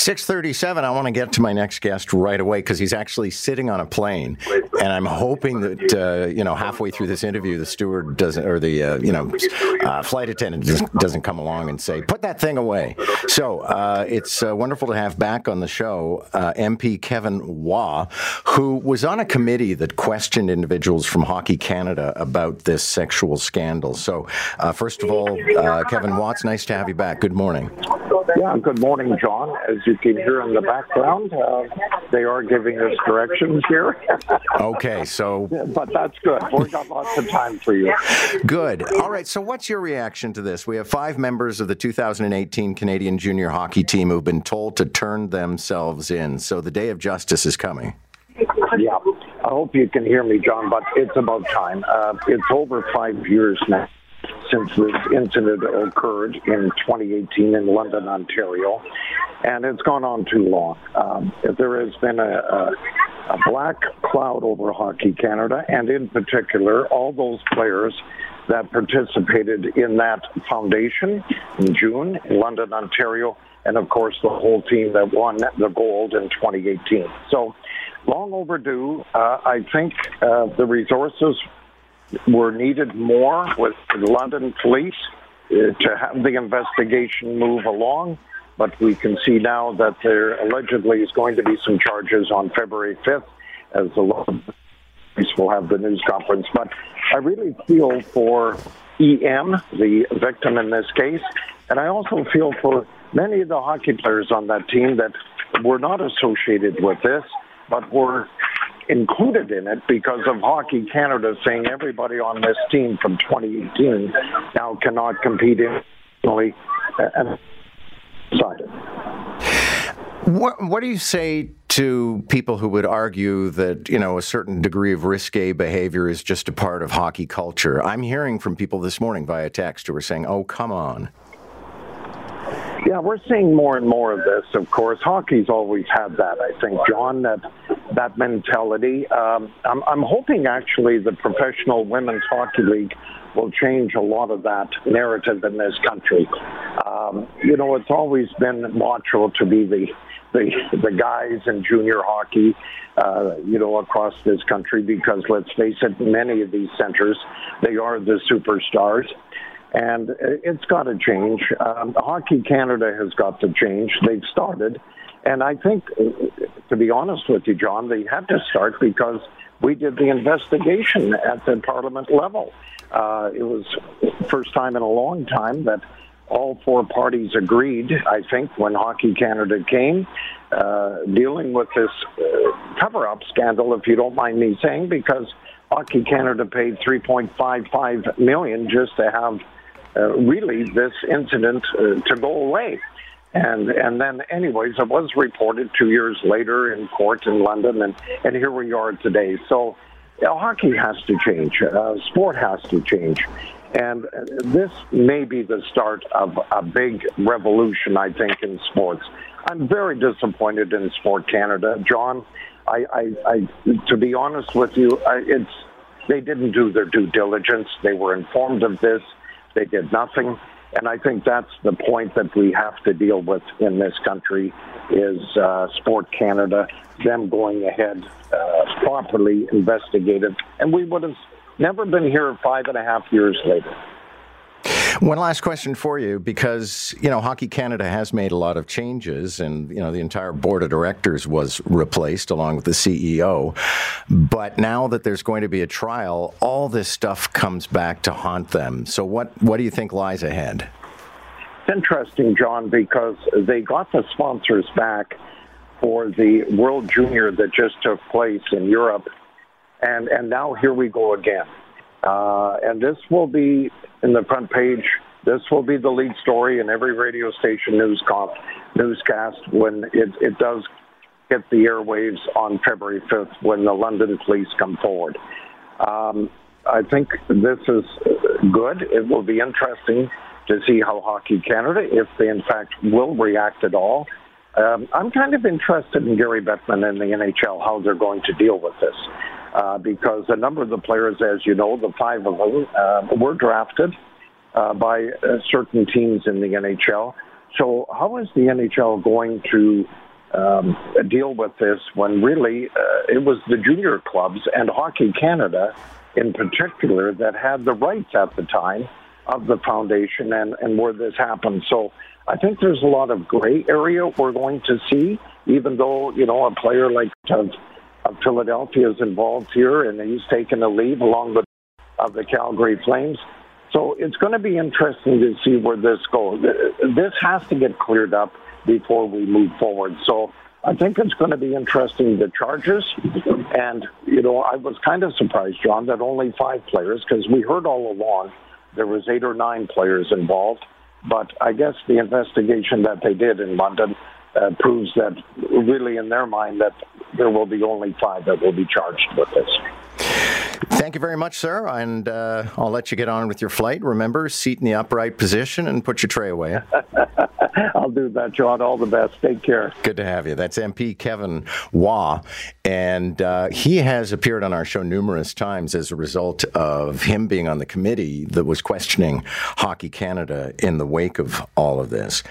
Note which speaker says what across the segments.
Speaker 1: 637, I want to get to my next guest right away because he's actually sitting on a plane. And I'm hoping that, uh, you know, halfway through this interview, the steward doesn't, or the, uh, you know, uh, flight attendant doesn't come along and say, put that thing away. So uh, it's uh, wonderful to have back on the show uh, MP Kevin Waugh, who was on a committee that questioned individuals from Hockey Canada about this sexual scandal. So, first of all, Kevin Waugh, it's nice to have you back. Good morning.
Speaker 2: Yeah, good morning, John. As you can hear in the background, uh, they are giving us directions here.
Speaker 1: okay, so.
Speaker 2: But that's good. We've got lots of time for you.
Speaker 1: Good. All right, so what's your reaction to this? We have five members of the 2018 Canadian junior hockey team who've been told to turn themselves in. So the day of justice is coming.
Speaker 2: Yeah, I hope you can hear me, John, but it's about time. Uh, it's over five years now since this incident occurred in 2018 in London, Ontario, and it's gone on too long. Um, there has been a, a, a black cloud over Hockey Canada, and in particular, all those players that participated in that foundation in June in London, Ontario, and of course the whole team that won the gold in 2018. So long overdue. Uh, I think uh, the resources were needed more with the London police uh, to have the investigation move along. But we can see now that there allegedly is going to be some charges on February 5th as the London police will have the news conference. But I really feel for EM, the victim in this case, and I also feel for many of the hockey players on that team that were not associated with this, but were included in it because of Hockey Canada saying everybody on this team from 2018 now cannot compete internationally and.
Speaker 1: What, what do you say to people who would argue that you know a certain degree of risque behavior is just a part of hockey culture? I'm hearing from people this morning via text who are saying, "Oh, come on."
Speaker 2: Yeah, we're seeing more and more of this. Of course, hockey's always had that. I think, John, that that mentality. Um, I'm, I'm hoping actually the professional women's hockey league will change a lot of that narrative in this country. Um, you know, it's always been macho to be the the the guys in junior hockey, uh, you know, across this country because let's face it, many of these centers they are the superstars and it's got to change. Um, Hockey Canada has got to change. They've started, and I think, to be honest with you, John, they had to start because we did the investigation at the Parliament level. Uh, it was first time in a long time that all four parties agreed. I think when Hockey Canada came, uh, dealing with this uh, cover-up scandal, if you don't mind me saying, because Hockey Canada paid 3.55 million just to have uh, really this incident uh, to go away. And and then, anyways, it was reported two years later in court in London, and and here we are today. So, you know, hockey has to change. Uh, sport has to change, and this may be the start of a big revolution. I think in sports. I'm very disappointed in Sport Canada, John. I, I, I to be honest with you, I, it's they didn't do their due diligence. They were informed of this they did nothing. And I think that's the point that we have to deal with in this country is uh, Sport Canada, them going ahead, uh, properly investigated. And we would have never been here five and a half years later.
Speaker 1: One last question for you, because you know Hockey Canada has made a lot of changes, and you know the entire board of directors was replaced along with the CEO. But now that there's going to be a trial, all this stuff comes back to haunt them. So what what do you think lies ahead?
Speaker 2: It's interesting, John, because they got the sponsors back for the World Junior that just took place in Europe, and and now here we go again. Uh, and this will be in the front page. This will be the lead story in every radio station news comp, newscast when it, it does hit the airwaves on February 5th when the London police come forward. Um, I think this is good. It will be interesting to see how Hockey Canada, if they in fact will react at all. Um, I'm kind of interested in Gary Bettman and the NHL, how they're going to deal with this uh, because a number of the players, as you know, the five of them, uh, were drafted uh, by uh, certain teams in the NHL. So how is the NHL going to um, deal with this when really uh, it was the junior clubs and Hockey Canada in particular that had the rights at the time of the foundation and, and where this happened. So I think there's a lot of gray area we're going to see, even though, you know, a player like of, Philadelphia is involved here and he's taken a leave along with of the Calgary Flames. So it's going to be interesting to see where this goes. This has to get cleared up before we move forward. So I think it's going to be interesting the charges. And, you know, I was kind of surprised, John, that only five players, because we heard all along there was eight or nine players involved. But I guess the investigation that they did in London uh, proves that really in their mind that there will be only five that will be charged with this.
Speaker 1: Thank you very much, sir. And uh, I'll let you get on with your flight. Remember, seat in the upright position and put your tray away.
Speaker 2: I'll do that, John. All the best. Take care.
Speaker 1: Good to have you. That's MP Kevin Waugh. And uh, he has appeared on our show numerous times as a result of him being on the committee that was questioning Hockey Canada in the wake of all of this.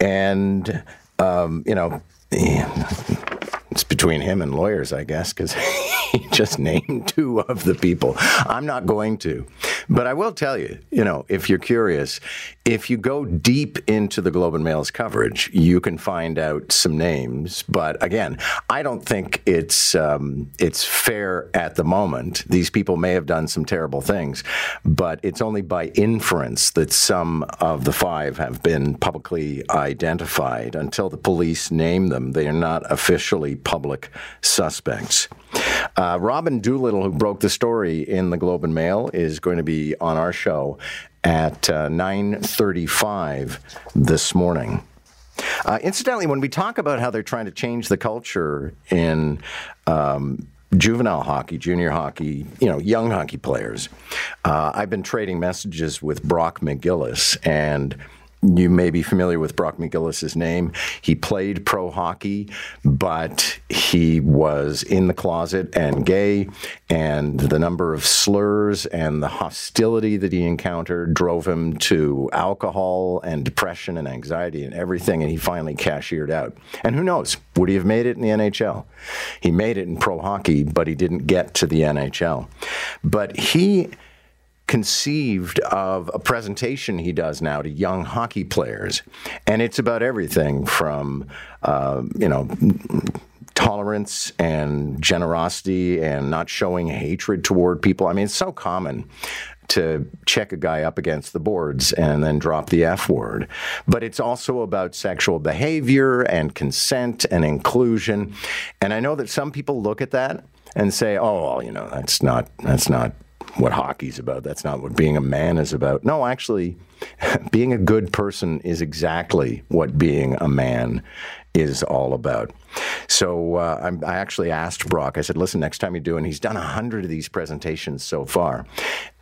Speaker 1: And, um, you know, it's between him and lawyers, I guess, because he just named two of the people. I'm not going to. But I will tell you, you know, if you're curious, if you go deep into the Globe and Mail's coverage, you can find out some names. But again, I don't think it's um, it's fair at the moment. These people may have done some terrible things, but it's only by inference that some of the five have been publicly identified. Until the police name them, they are not officially public suspects. Uh, Robin Doolittle, who broke the story in the Globe and Mail, is going to be on our show at uh, 9:35 this morning. Uh, incidentally, when we talk about how they're trying to change the culture in um, juvenile hockey, junior hockey, you know, young hockey players, uh, I've been trading messages with Brock McGillis and you may be familiar with Brock McGillis's name. He played pro hockey, but he was in the closet and gay, and the number of slurs and the hostility that he encountered drove him to alcohol and depression and anxiety and everything, and he finally cashiered out. And who knows, would he have made it in the NHL? He made it in pro hockey, but he didn't get to the NHL. But he conceived of a presentation he does now to young hockey players, and it's about everything from uh, you know tolerance and generosity and not showing hatred toward people. I mean, it's so common to check a guy up against the boards and then drop the F word. But it's also about sexual behavior and consent and inclusion. And I know that some people look at that and say, "Oh, well, you know, that's not that's not what hockey's about. That's not what being a man is about. No, actually, being a good person is exactly what being a man is all about. So uh, i actually asked Brock, I said, listen, next time you do, and he's done a hundred of these presentations so far.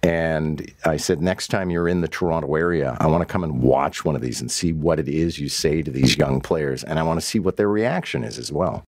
Speaker 1: And I said, next time you're in the Toronto area, I want to come and watch one of these and see what it is you say to these young players. And I want to see what their reaction is as well.